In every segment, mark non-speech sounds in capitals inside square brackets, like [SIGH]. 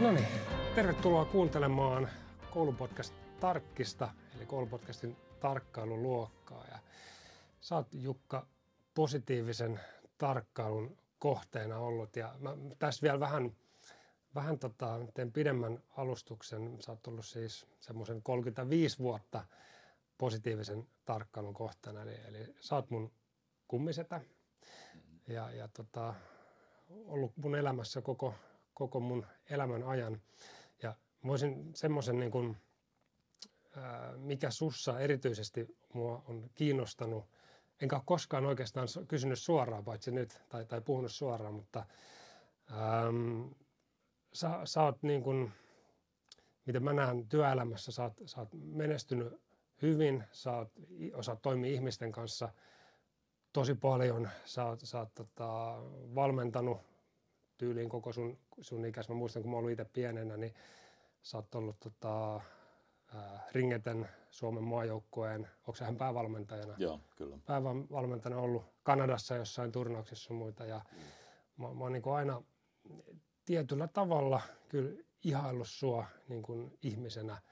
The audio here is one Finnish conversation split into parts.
No niin, tervetuloa kuuntelemaan koulupodcast Tarkkista, eli koulupodcastin tarkkailuluokkaa. Ja sä oot Jukka positiivisen tarkkailun kohteena ollut ja mä tässä vielä vähän, vähän tota, teen pidemmän alustuksen. Sä oot ollut siis semmoisen 35 vuotta positiivisen tarkkailun kohteena, eli, eli sä oot mun kummisetä ja, ja tota, ollut mun elämässä koko, koko mun elämän ajan. Ja voisin semmoisen, niin kuin, mikä sussa erityisesti mua on kiinnostanut, enkä ole koskaan oikeastaan kysynyt suoraan, paitsi nyt, tai, tai puhunut suoraan, mutta ähm, sä, sä oot niin kuin, miten mä näen työelämässä, sä oot, sä oot menestynyt hyvin, sä oot, osaat toimia ihmisten kanssa tosi paljon, sä oot, sä oot tota, valmentanut tyyliin koko sun, sun ikäis. Mä muistan, kun mä olin itse pienenä, niin sä oot ollut tota, äh, Ringeten Suomen maajoukkueen, onko hän päävalmentajana? Joo, kyllä. Päävalmentajana ollut Kanadassa jossain turnauksissa muita. Ja mm. mä, mä oon niin aina tietyllä tavalla kyllä ihaillut sua niin kuin ihmisenä.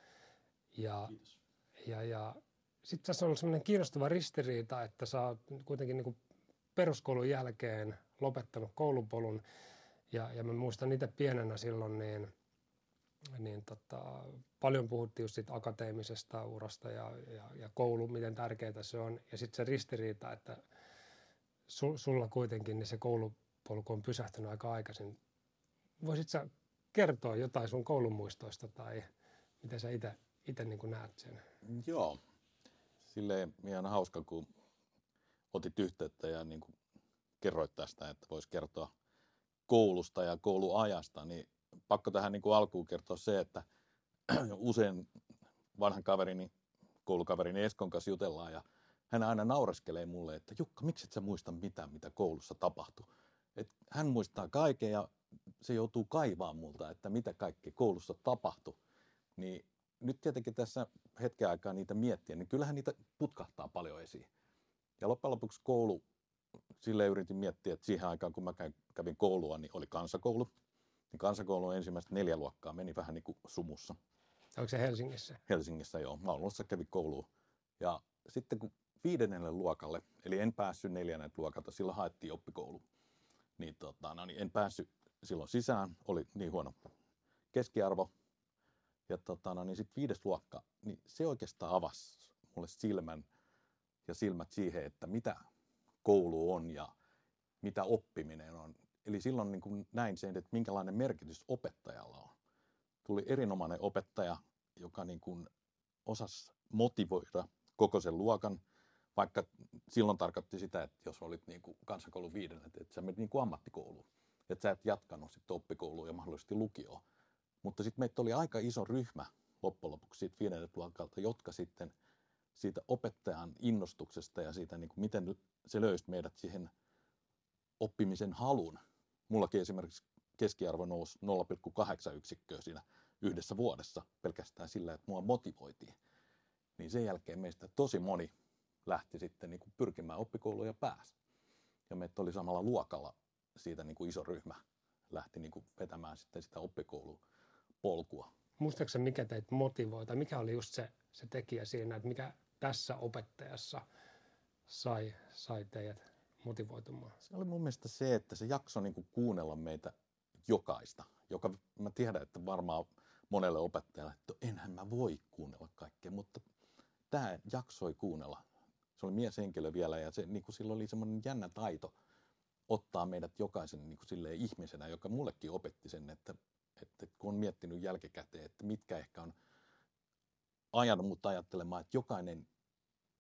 Ja, Kiitos. ja, ja sitten tässä on sellainen kiinnostava ristiriita, että sä oot kuitenkin niin kuin peruskoulun jälkeen lopettanut koulupolun ja, ja mä muistan itse pienenä silloin, niin, niin tota, paljon puhuttiin just akateemisesta urasta ja, ja, ja koulu, miten tärkeää se on. Ja sitten se ristiriita, että su, sulla kuitenkin niin se koulupolku on pysähtynyt aika aikaisin. Voisit sä kertoa jotain sun koulumuistoista tai miten sä itse niin näet sen? Joo. Silleen ihan hauska, kun otit yhteyttä ja niin kuin kerroit tästä, että voisi kertoa koulusta ja kouluajasta, niin pakko tähän niin kuin alkuun kertoa se, että [CLEARS THROAT] usein vanhan kaverini, koulukaverini Eskon kanssa jutellaan ja hän aina naureskelee mulle, että Jukka, miksi et sä muista mitään, mitä koulussa tapahtui? Et hän muistaa kaiken ja se joutuu kaivaa multa, että mitä kaikki koulussa tapahtui. Niin nyt tietenkin tässä hetken aikaa niitä miettiä, niin kyllähän niitä putkahtaa paljon esiin. Ja loppujen lopuksi koulu sille yritin miettiä, että siihen aikaan kun mä kävin koulua, niin oli kansakoulu. Niin kansakoulun ensimmäistä neljä luokkaa meni vähän niin kuin sumussa. Onko se Helsingissä? Helsingissä, joo. Maulussa kävi kouluun. Ja sitten kun viidennelle luokalle, eli en päässyt neljännet luokalta, silloin haettiin oppikoulu. Niin, tota, no, niin en päässyt silloin sisään, oli niin huono keskiarvo. Ja tota, no, niin sitten viides luokka, niin se oikeastaan avasi mulle silmän ja silmät siihen, että mitä koulu on ja mitä oppiminen on. Eli silloin niin kuin näin sen, että minkälainen merkitys opettajalla on. Tuli erinomainen opettaja, joka niin kuin osasi motivoida koko sen luokan, vaikka silloin tarkoitti sitä, että jos olit niin kuin kansakoulun viidennet, että sä menit niin kuin ammattikouluun, että sä et jatkanut sitten oppikouluun ja mahdollisesti lukioon. Mutta sitten meitä oli aika iso ryhmä loppujen lopuksi siitä viidennet luokalta, jotka sitten siitä opettajan innostuksesta ja siitä, niin kuin miten se löysi meidät siihen oppimisen halun. Mullakin esimerkiksi keskiarvo nousi 0,8 yksikköä siinä yhdessä vuodessa pelkästään sillä, että mua motivoitiin. Niin sen jälkeen meistä tosi moni lähti sitten niin kuin pyrkimään oppikouluun ja pääsi. Ja meitä oli samalla luokalla siitä niin kuin iso ryhmä lähti niin kuin vetämään sitten sitä oppikoulupolkua. Muistaakseni mikä teitä motivoi, tai mikä oli just se, se tekijä siinä, että mikä tässä opettajassa – sai, sai teidät motivoitumaan? Se oli mun mielestä se, että se jakso niin kuin kuunnella meitä jokaista, joka mä tiedän, että varmaan monelle opettajalle, että enhän mä voi kuunnella kaikkea, mutta tämä jaksoi kuunnella. Se oli mieshenkilö vielä ja se, niin kuin sillä oli semmoinen jännä taito ottaa meidät jokaisen niin kuin ihmisenä, joka mullekin opetti sen, että, että kun on miettinyt jälkikäteen, että mitkä ehkä on ajanut mut ajattelemaan, että jokainen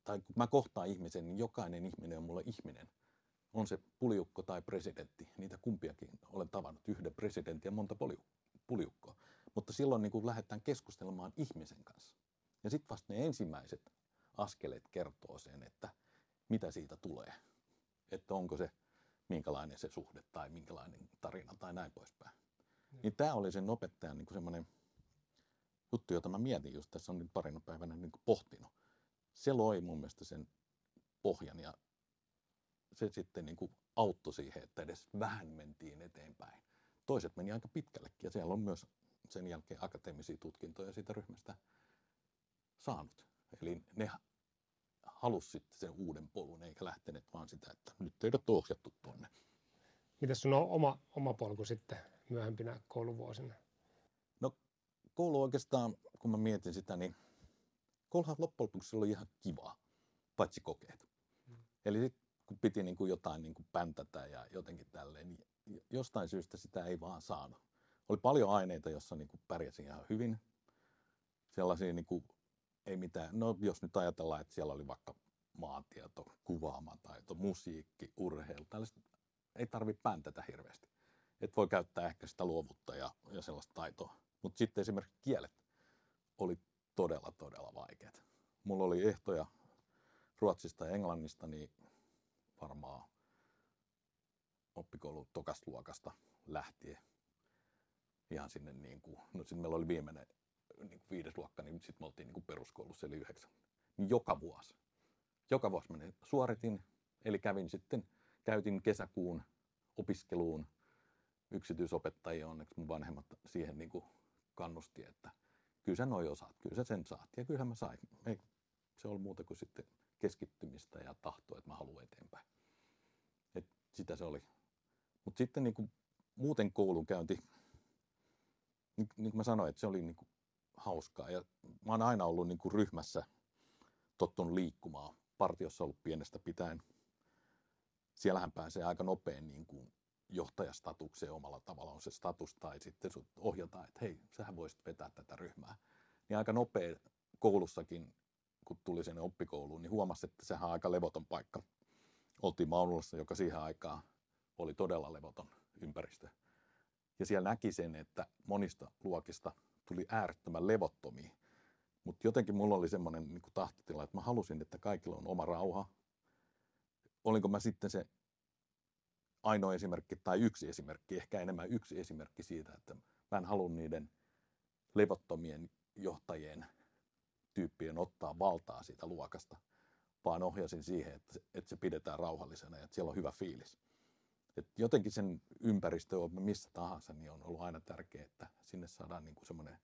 tai kun mä kohtaan ihmisen, niin jokainen ihminen on mulle ihminen. On se puliukko tai presidentti. Niitä kumpiakin olen tavannut. Yhden presidentin ja monta puliukkoa. Mutta silloin niin kun lähdetään keskustelemaan ihmisen kanssa. Ja sitten vasta ne ensimmäiset askeleet kertoo sen, että mitä siitä tulee. Että onko se minkälainen se suhde tai minkälainen tarina tai näin poispäin. Mm. Niin tämä oli sen opettajan niin semmoinen juttu, jota mä mietin just tässä on nyt parina päivänä niin pohtinut se loi mun mielestä sen pohjan ja se sitten niin kuin auttoi siihen, että edes vähän mentiin eteenpäin. Toiset meni aika pitkällekin ja siellä on myös sen jälkeen akateemisia tutkintoja siitä ryhmästä saanut. Eli ne halusi sitten sen uuden polun, eikä lähteneet vaan sitä, että nyt teidät on ohjattu tuonne. Mitäs sun on oma, oma polku sitten myöhempinä kouluvuosina? Koulu oikeastaan, kun mä mietin sitä, niin kouluhan loppujen lopuksi oli ihan kivaa, paitsi kokeet. Mm. Eli sit, kun piti niin kuin jotain niin kuin päntätä ja jotenkin tälleen, niin jostain syystä sitä ei vaan saanut. Oli paljon aineita, joissa niin kuin pärjäsin ihan hyvin. Sellaisia niin kuin, ei mitään, no jos nyt ajatellaan, että siellä oli vaikka maantieto, kuvaamataito, musiikki, urheilu, tällaista ei tarvitse päntätä hirveästi. Et voi käyttää ehkä sitä luovuutta ja, ja sellaista taitoa. Mutta sitten esimerkiksi kielet oli todella, todella vaikeat. Mulla oli ehtoja Ruotsista ja Englannista, niin varmaan oppikoulun tokasluokasta lähtien ihan sinne niin kuin, no sitten meillä oli viimeinen niin kuin viides luokka, niin sitten me oltiin niin kuin peruskoulussa, eli yhdeksän. Niin joka vuosi. Joka vuosi menin, suoritin, eli kävin sitten, käytin kesäkuun opiskeluun yksityisopettajia, onneksi mun vanhemmat siihen niin kuin kannusti, että kyllä sä noin osaat, kyllä sä sen saat. Ja kyllähän mä sain. Ei se ollut muuta kuin sitten keskittymistä ja tahtoa, että mä haluan eteenpäin. Et sitä se oli. Mutta sitten niin muuten koulunkäynti, niin, niin kuin mä sanoin, että se oli niin kuin hauskaa. Ja mä oon aina ollut niin kuin ryhmässä tottunut liikkumaan. Partiossa ollut pienestä pitäen. Siellähän pääsee aika nopein niin kuin johtajastatukseen omalla tavalla on se status, tai sitten sut ohjataan, että hei, sähän voisit vetää tätä ryhmää. Niin aika nopea koulussakin, kun tuli sinne oppikouluun, niin huomasi, että sehän on aika levoton paikka. Oltiin Maunulassa, joka siihen aikaan oli todella levoton ympäristö. Ja siellä näki sen, että monista luokista tuli äärettömän levottomia. Mutta jotenkin mulla oli semmoinen niin tahtotila, että mä halusin, että kaikilla on oma rauha. Olinko mä sitten se ainoa esimerkki tai yksi esimerkki, ehkä enemmän yksi esimerkki siitä, että mä en halua niiden levottomien johtajien tyyppien ottaa valtaa siitä luokasta, vaan ohjasin siihen, että se, että se pidetään rauhallisena ja että siellä on hyvä fiilis. Et jotenkin sen ympäristö on missä tahansa, niin on ollut aina tärkeää, että sinne saadaan niin semmoinen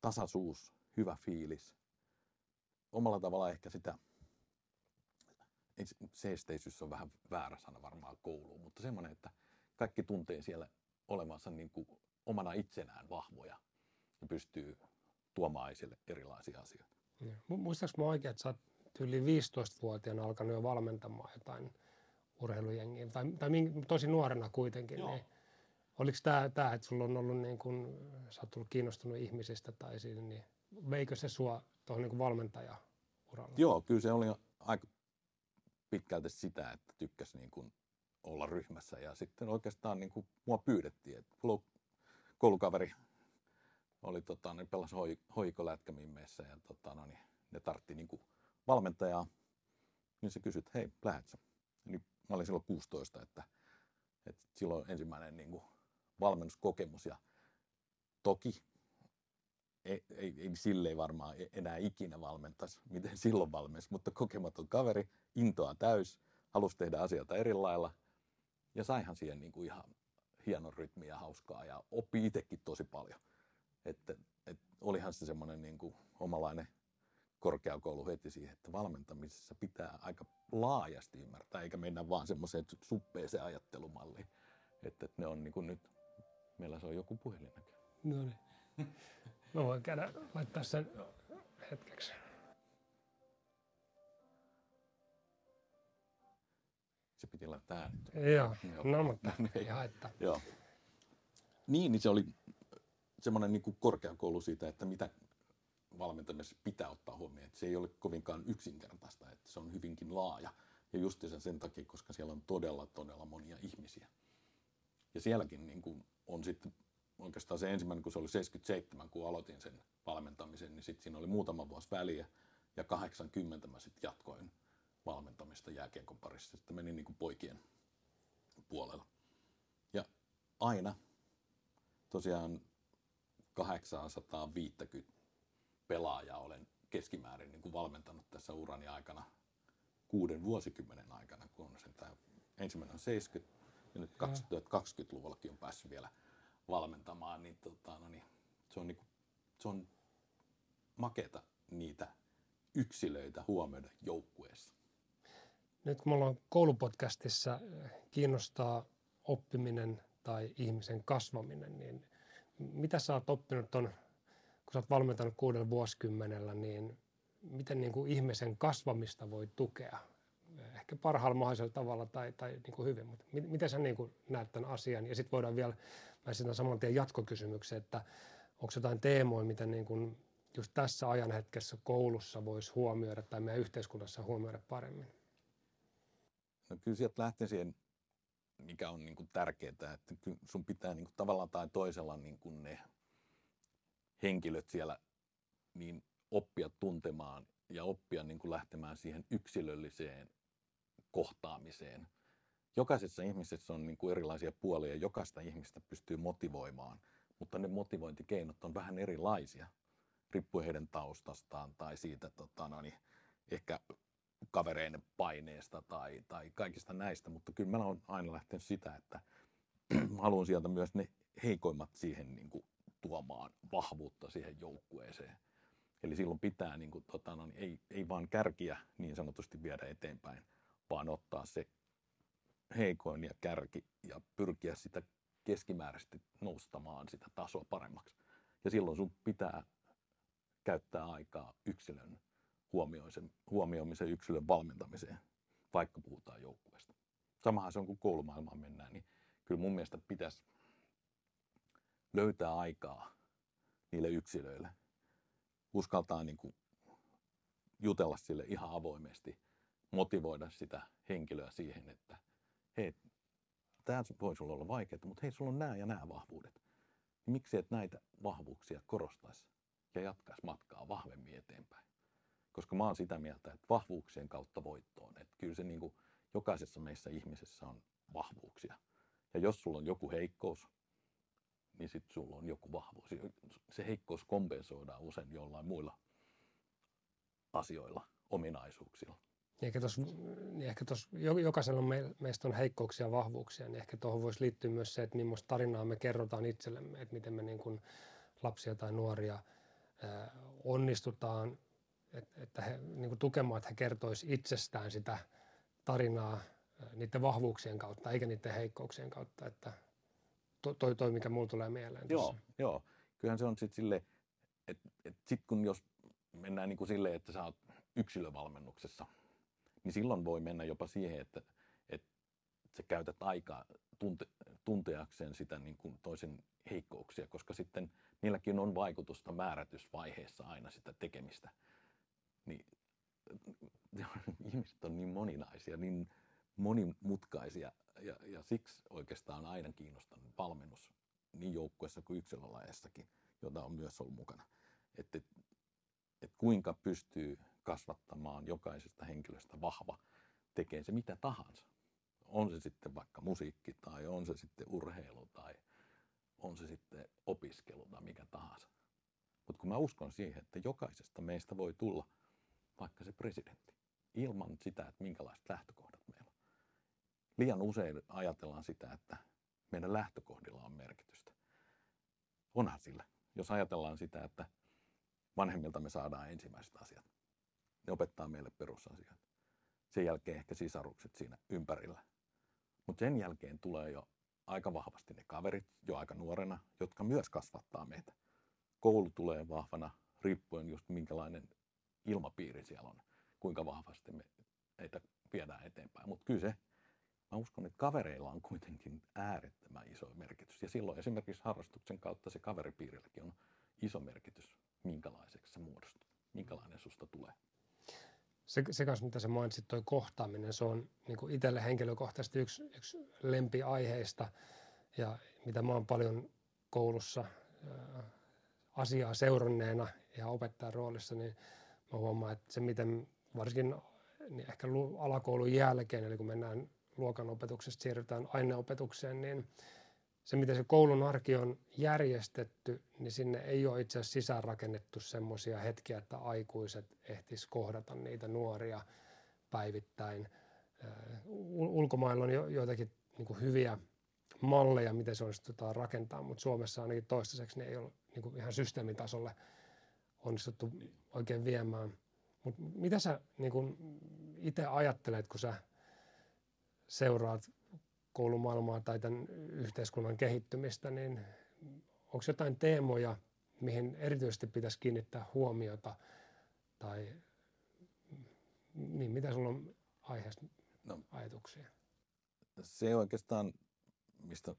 tasaisuus, hyvä fiilis. Omalla tavalla ehkä sitä seesteisyys on vähän väärä sana varmaan kouluun, mutta semmoinen, että kaikki tuntee siellä olevansa niin kuin omana itsenään vahvoja ja pystyy tuomaan esille erilaisia asioita. Muistaaks mä oikein, että sä oot yli 15-vuotiaana alkanut jo valmentamaan jotain urheilujengiä, tai, tai tosi nuorena kuitenkin, Joo. niin oliko tämä, tämä, että sulla on ollut niin kuin, sä oot tullut kiinnostunut ihmisistä tai siinä, niin veikö se sua tuohon niin valmentaja uralle? Joo, kyllä se oli aika pitkälti sitä, että tykkäsi niin kuin olla ryhmässä. Ja sitten oikeastaan niin kuin mua pyydettiin, että koulukaveri oli, tota, niin pelasi hoi, hoikolätkämimeissä ja tota, no, niin, ne tartti niin kuin valmentajaa. Niin se kysyi, että hei, lähdet sä? Niin mä olin silloin 16, että, että silloin ensimmäinen niin kuin valmennuskokemus. Ja toki ei, ei, ei silleen varmaan e-, enää ikinä valmentaisi, miten silloin valmensi, mutta kokematon kaveri, intoa täys, halusi tehdä asioita eri lailla ja saihan siihen niin kuin ihan hienon rytmiä ja hauskaa ja oppi itsekin tosi paljon. Että, et olihan se semmoinen niin kuin omalainen korkeakoulu heti siihen, että valmentamisessa pitää aika laajasti ymmärtää, eikä mennä vaan semmoiseen suppeeseen ajattelumalliin. Että, että ne on niin kuin nyt, meillä se on joku puhelin No niin. [LAUGHS] Mä voin käydä laittaa sen hetkeksi. Piti laittaa äänet. Joo, no mutta [LAUGHS] ei haittaa. Joo. Niin, niin se oli semmoinen niin kuin korkeakoulu siitä, että mitä valmentamisessa pitää ottaa huomioon. Että se ei ole kovinkaan yksinkertaista, että se on hyvinkin laaja. Ja justiinsa sen takia, koska siellä on todella, todella monia ihmisiä. Ja sielläkin niin kuin on sitten oikeastaan se ensimmäinen, kun se oli 77, kun aloitin sen valmentamisen, niin sitten siinä oli muutama vuosi väliä. Ja 80 mä sitten jatkoin valmentamista jääkiekon parissa. Sitten menin niin kuin poikien puolella. Ja aina tosiaan 850 pelaajaa olen keskimäärin niin kuin valmentanut tässä urani aikana kuuden vuosikymmenen aikana, kun on sen tämä ensimmäinen on 70 ja nyt 2020-luvullakin on päässyt vielä valmentamaan, niin, tota, no niin se on, niin kuin, se on maketa niitä yksilöitä huomioida joukkueessa. Nyt kun ollaan koulupodcastissa, eh, kiinnostaa oppiminen tai ihmisen kasvaminen, niin mitä sä oot oppinut ton, kun sä oot valmentanut kuudella vuosikymmenellä, niin miten niin kuin ihmisen kasvamista voi tukea? Ehkä parhaalla mahdollisella tavalla tai, tai niin kuin hyvin, mutta miten sä niin kuin näet tämän asian? Ja sitten voidaan vielä, mä esitän saman tien jatkokysymyksen, että onko jotain teemoja, mitä niin kuin just tässä ajanhetkessä koulussa voisi huomioida tai meidän yhteiskunnassa huomioida paremmin? No kyllä sieltä lähtee siihen, mikä on niin kuin tärkeää, että sun pitää niin kuin tai toisella niin kuin ne henkilöt siellä niin oppia tuntemaan ja oppia niin kuin lähtemään siihen yksilölliseen kohtaamiseen. Jokaisessa ihmisessä on niin kuin erilaisia puolia, jokaista ihmistä pystyy motivoimaan, mutta ne motivointikeinot on vähän erilaisia, riippuen heidän taustastaan tai siitä tota, no niin, ehkä kavereiden paineesta tai, tai kaikista näistä, mutta kyllä mä olen aina lähtenyt sitä, että [CLEARS THROAT] haluan sieltä myös ne heikoimmat siihen niin kuin, tuomaan vahvuutta siihen joukkueeseen. Eli silloin pitää niin kuin, tota, no, ei, ei vaan kärkiä niin sanotusti viedä eteenpäin, vaan ottaa se heikoin ja kärki ja pyrkiä sitä keskimääräisesti nostamaan sitä tasoa paremmaksi. Ja silloin sun pitää käyttää aikaa yksilön huomioimisen yksilön valmentamiseen, vaikka puhutaan joukkueesta. Samahan se on, kun koulumaailmaan mennään, niin kyllä mun mielestä pitäisi löytää aikaa niille yksilöille. Uskaltaa niin kuin jutella sille ihan avoimesti, motivoida sitä henkilöä siihen, että hei, tämä voi sulla olla vaikeaa, mutta hei, sulla on nämä ja nämä vahvuudet. Niin miksi et näitä vahvuuksia korostaisi ja jatkaisi matkaa vahvemmin eteenpäin? Koska mä oon sitä mieltä, että vahvuuksien kautta voittoon. Että kyllä se niin kuin jokaisessa meissä ihmisessä on vahvuuksia. Ja jos sulla on joku heikkous, niin sitten sulla on joku vahvuus. Se heikkous kompensoidaan usein jollain muilla asioilla, ominaisuuksilla. Niin ehkä tuossa, niin ehkä tuossa jokaisella me, meistä on heikkouksia ja vahvuuksia, niin ehkä tuohon voisi liittyä myös se, että millaista tarinaa me kerrotaan itsellemme, että miten me niin kuin lapsia tai nuoria onnistutaan että, että he niin kuin tukemaan, että he kertoisivat itsestään sitä tarinaa niiden vahvuuksien kautta, eikä niiden heikkouksien kautta, että toi, toi mikä mulla tulee mieleen. Joo, joo. Kyllähän se on sitten sille, että et sitten kun jos mennään niin kuin silleen, että sä oot yksilövalmennuksessa, niin silloin voi mennä jopa siihen, että, että sä käytät aikaa tunte, tunteakseen sitä niin kuin toisen heikkouksia, koska sitten niilläkin on vaikutusta määrätysvaiheessa aina sitä tekemistä niin [LAUGHS] ihmiset on niin moninaisia, niin monimutkaisia ja, ja siksi oikeastaan aina kiinnostanut valmennus niin joukkueessa kuin yksilölajeissakin, jota on myös ollut mukana. Että et, et kuinka pystyy kasvattamaan jokaisesta henkilöstä vahva, tekee se mitä tahansa. On se sitten vaikka musiikki tai on se sitten urheilu tai on se sitten opiskelu tai mikä tahansa. Mutta kun mä uskon siihen, että jokaisesta meistä voi tulla – vaikka se presidentti, ilman sitä, että minkälaiset lähtökohdat meillä on. Liian usein ajatellaan sitä, että meidän lähtökohdilla on merkitystä. Onhan sillä. Jos ajatellaan sitä, että vanhemmilta me saadaan ensimmäiset asiat. Ne opettaa meille perusasiat. Sen jälkeen ehkä sisarukset siinä ympärillä. Mutta sen jälkeen tulee jo aika vahvasti ne kaverit jo aika nuorena, jotka myös kasvattaa meitä. Koulu tulee vahvana, riippuen just minkälainen ilmapiiri siellä on, kuinka vahvasti me heitä viedään eteenpäin. Mutta kyllä se, mä uskon, että kavereilla on kuitenkin äärettömän iso merkitys. Ja silloin esimerkiksi harrastuksen kautta se kaveripiirilläkin on iso merkitys, minkälaiseksi se muodostuu, minkälainen susta tulee. Se, se kanssa, mitä sä mainitsit, toi kohtaaminen, se on niin itselle henkilökohtaisesti yksi, yksi lempiaiheista. Ja mitä mä oon paljon koulussa ää, asiaa seuranneena ja opettajan roolissa, niin mä huomaan, että se miten varsinkin niin ehkä alakoulun jälkeen, eli kun mennään luokanopetuksesta siirrytään aineopetukseen, niin se, miten se koulun arki on järjestetty, niin sinne ei ole itse asiassa sisäänrakennettu semmoisia hetkiä, että aikuiset ehtis kohdata niitä nuoria päivittäin. Ulkomailla on jo, joitakin niin kuin hyviä malleja, miten se onnistutaan rakentaa, mutta Suomessa ainakin toistaiseksi ne ei ole niin kuin ihan systeemitasolle onnistuttu oikein viemään. Mutta mitä sä niin itse ajattelet, kun sä seuraat koulumaailmaa tai tämän yhteiskunnan kehittymistä, niin onko jotain teemoja, mihin erityisesti pitäisi kiinnittää huomiota tai niin, mitä sulla on aiheesta no, ajatuksia? Se oikeastaan, mistä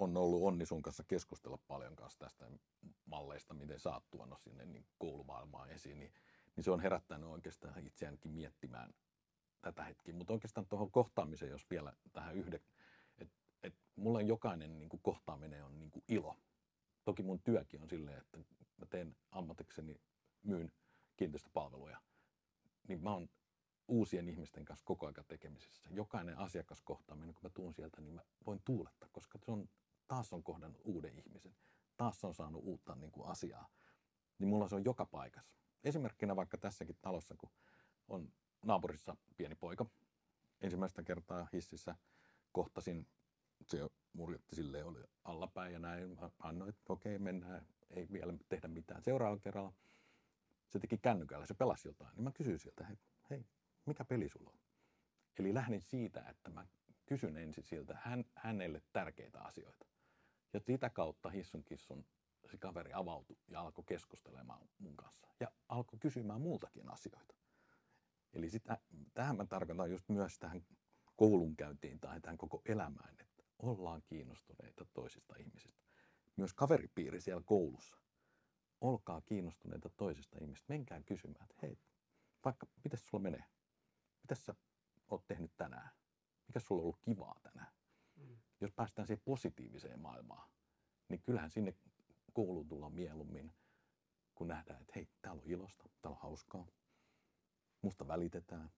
on ollut onni sun kanssa keskustella paljon kanssa tästä malleista, miten sä oot tuonut sinne niin koulumaailmaan esiin, niin, niin se on herättänyt oikeastaan itseäänkin miettimään tätä hetkeä. Mutta oikeastaan tuohon kohtaamiseen, jos vielä tähän yhden, että et mulle jokainen niin kuin kohtaaminen on niin kuin ilo. Toki mun työkin on silleen, että mä teen ammatikseni, myyn kiinteistöpalveluja, niin mä oon uusien ihmisten kanssa koko ajan tekemisessä. Jokainen asiakaskohtaaminen, kun mä tuun sieltä, niin mä voin tuuletta, koska se on, taas on kohdannut uuden ihmisen. Taas on saanut uutta niin kuin asiaa. Niin mulla se on joka paikassa. Esimerkkinä vaikka tässäkin talossa, kun on naapurissa pieni poika. Ensimmäistä kertaa hississä kohtasin, se murjotti silleen, oli allapäin ja näin. Mä annoin, että okei, mennään, ei vielä tehdä mitään. Seuraavalla kerralla se teki kännykällä, se pelasi jotain. Niin mä kysyin sieltä, hei, hei mikä peli sulla on? Eli lähdin siitä, että mä kysyn ensin siltä hän, hänelle tärkeitä asioita. Ja sitä kautta hissun kissun se kaveri avautui ja alkoi keskustelemaan mun kanssa. Ja alkoi kysymään muutakin asioita. Eli sitä, tähän mä tarkoitan just myös tähän koulunkäyntiin tai tähän koko elämään, että ollaan kiinnostuneita toisista ihmisistä. Myös kaveripiiri siellä koulussa. Olkaa kiinnostuneita toisista ihmisistä. Menkää kysymään, että hei, vaikka, miten sulla menee? Mitä sä oot tehnyt tänään? Mikä sulla on ollut kivaa tänään? Jos päästään siihen positiiviseen maailmaan, niin kyllähän sinne kouluun tulla mieluummin, kun nähdään, että hei, täällä on ilosta, täällä on hauskaa, musta välitetään.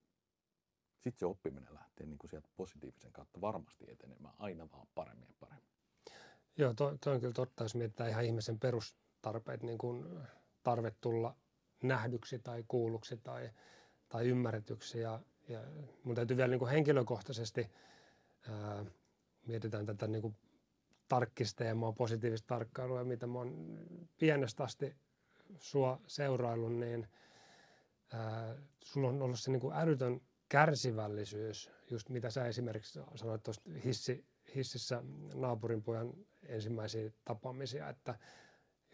Sitten se oppiminen lähtee niin kuin sieltä positiivisen kautta varmasti etenemään aina vaan paremmin ja paremmin. Joo, toi, toi on kyllä totta, jos mietitään ihan ihmisen perustarpeet, niin kuin tarve tulla nähdyksi tai kuulluksi tai, tai ymmärretyksi. Ja, ja mun täytyy vielä niin kuin henkilökohtaisesti, ää, mietitään tätä niin kuin tarkkisteemaa, positiivista tarkkailua, mitä mä oon pienestä asti sua seuraillut, niin – ää, sulla on ollut se niin kuin älytön kärsivällisyys, just mitä sä esimerkiksi sanoit tuosta hissi, hississä naapurin pojan ensimmäisiä tapaamisia, että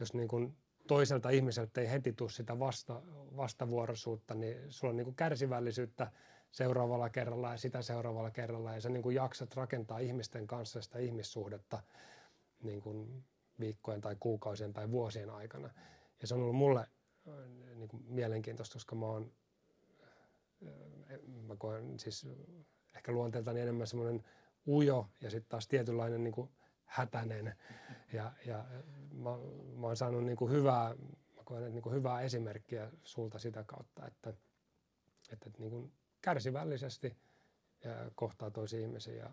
jos niin kuin toiselta ihmiseltä ei heti tule sitä vasta, vastavuoroisuutta, niin sulla on niin kuin kärsivällisyyttä seuraavalla kerralla ja sitä seuraavalla kerralla ja sä niin kuin jaksat rakentaa ihmisten kanssa sitä ihmissuhdetta niin kuin viikkojen tai kuukausien tai vuosien aikana. Ja se on ollut mulle niin kuin mielenkiintoista, koska mä oon, mä koen siis ehkä luonteeltani enemmän semmoinen ujo ja sitten taas tietynlainen niin kuin hätäinen. Ja, ja mä, mä oon saanut niin kuin hyvää, mä koen, niin kuin hyvää esimerkkiä sulta sitä kautta, että, että niin kuin kärsivällisesti kohtaa toisia ihmisiä ja,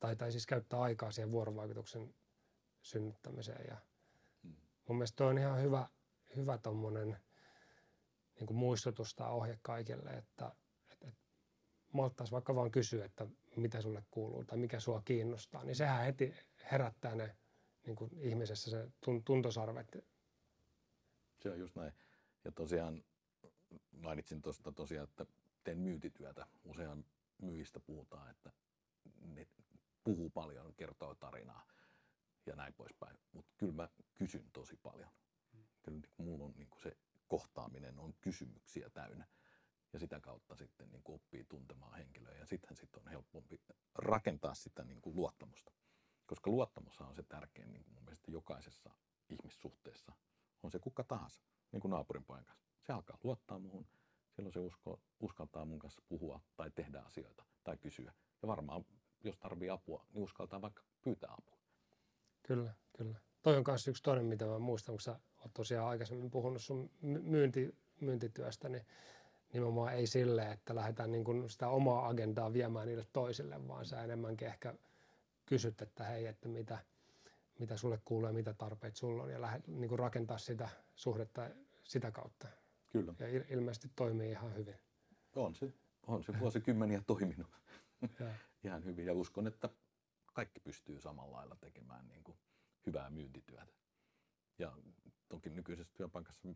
tai, tai siis käyttää aikaa siihen vuorovaikutuksen synnyttämiseen. Ja mm. mun mielestä toi on ihan hyvä, hyvä tommonen niin kuin muistutus tai ohje kaikille, että, että, että malttaisi vaikka vaan kysyä, että mitä sulle kuuluu tai mikä sua kiinnostaa, niin sehän heti herättää ne niin kuin ihmisessä se tuntosarvet. Se on just näin. Ja tosiaan mainitsin tuosta tosiaan, että teen myyntityötä. Usein myyjistä puhutaan, että ne puhuu paljon, kertoo tarinaa ja näin poispäin. Mutta kyllä mä kysyn tosi paljon kyllä niin mulla on niin kuin se kohtaaminen on kysymyksiä täynnä. Ja sitä kautta sitten niin oppii tuntemaan henkilöä ja sitten on helpompi rakentaa sitä niin kuin luottamusta. Koska luottamus on se tärkein niin kuin mun mielestä jokaisessa ihmissuhteessa. On se kuka tahansa, niin kuin naapurin paikassa. Se alkaa luottaa muuhun, silloin se usko, uskaltaa mun kanssa puhua tai tehdä asioita tai kysyä. Ja varmaan, jos tarvii apua, niin uskaltaa vaikka pyytää apua. Kyllä, kyllä. Toi on myös yksi toinen, mitä mä muistan, kun sä oot tosiaan aikaisemmin puhunut sun myynti, myyntityöstä, niin nimenomaan ei sille, että lähdetään niin kuin sitä omaa agendaa viemään niille toisille, vaan sä enemmänkin ehkä kysyt, että hei, että mitä, mitä sulle kuuluu ja mitä tarpeet sulla on ja lähdet niin kuin rakentaa sitä suhdetta sitä kautta. Kyllä. Ja ilmeisesti toimii ihan hyvin. On se, on se vuosikymmeniä toiminut ja. [LAUGHS] ihan hyvin ja uskon, että kaikki pystyy samalla lailla tekemään niin kuin hyvää myyntityötä. Ja toki nykyisessä työpaikassa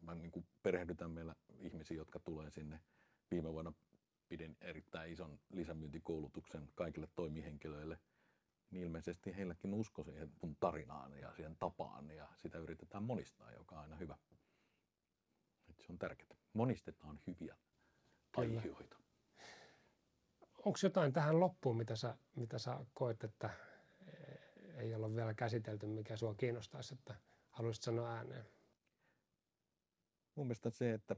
mä niin kuin perehdytän meillä ihmisiä, jotka tulee sinne. Viime vuonna pidin erittäin ison lisämyyntikoulutuksen kaikille toimihenkilöille. Niin ilmeisesti heilläkin usko siihen mun tarinaan ja siihen tapaan ja sitä yritetään monistaa, joka on aina hyvä. Se on tärkeää. Monistetaan hyviä Kyllä. aihioita. Onko jotain tähän loppuun, mitä sä, mitä sä koet, että ei olla vielä käsitelty, mikä sua kiinnostaisi, että haluaisit sanoa ääneen? Mun mielestä se, että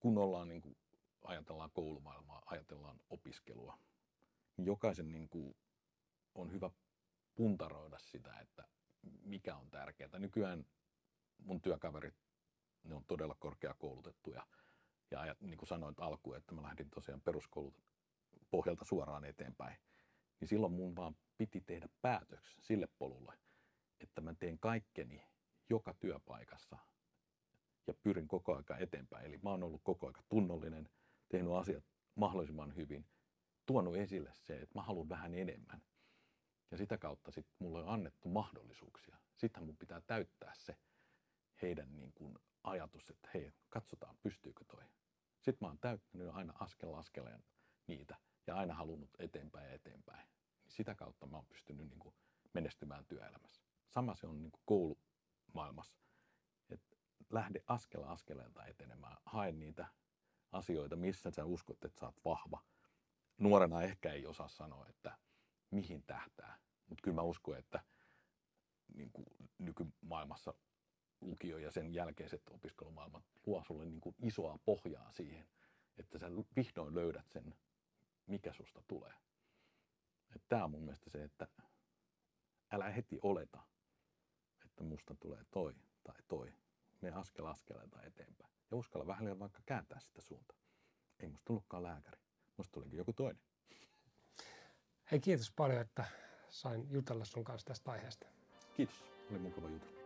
kun ollaan niin kuin, ajatellaan koulumaailmaa, ajatellaan opiskelua, niin jokaisen niin kuin, on hyvä puntaroida sitä, että mikä on tärkeää. Nykyään mun työkaverit, ne on todella korkeakoulutettuja. Ja niin kuin sanoin alkuun, että mä lähdin tosiaan peruskoulut pohjalta suoraan eteenpäin. Niin silloin mun vaan piti tehdä päätöks sille polulle, että mä teen kaikkeni joka työpaikassa ja pyrin koko aika eteenpäin. Eli mä oon ollut koko aika tunnollinen, tehnyt asiat mahdollisimman hyvin, tuonut esille se, että mä haluan vähän enemmän. Ja sitä kautta sitten mulle on annettu mahdollisuuksia. Sitten mun pitää täyttää se heidän niin kuin ajatus, että hei, katsotaan, pystyykö toi. Sitten mä oon täyttänyt aina askel askeleen niitä ja aina halunnut eteenpäin ja eteenpäin. Sitä kautta mä oon pystynyt niin kuin menestymään työelämässä. Sama se on niin kuin koulumaailmassa. että lähde askel askeleelta etenemään. Hae niitä asioita, missä sä uskot, että sä oot vahva. Nuorena ehkä ei osaa sanoa, että mihin tähtää. Mutta kyllä mä uskon, että niin kuin nykymaailmassa lukio ja sen jälkeiset opiskelumaailmat luo sulle niin kuin isoa pohjaa siihen, että sä vihdoin löydät sen, mikä susta tulee. Tämä on mun mielestä se, että älä heti oleta, että musta tulee toi tai toi. Me askel askeleelta eteenpäin. Ja uskalla vähän vaikka kääntää sitä suuntaa. Ei musta tullutkaan lääkäri. Musta tulikin joku toinen. Hei kiitos paljon, että sain jutella sun kanssa tästä aiheesta. Kiitos. Oli mukava jutella.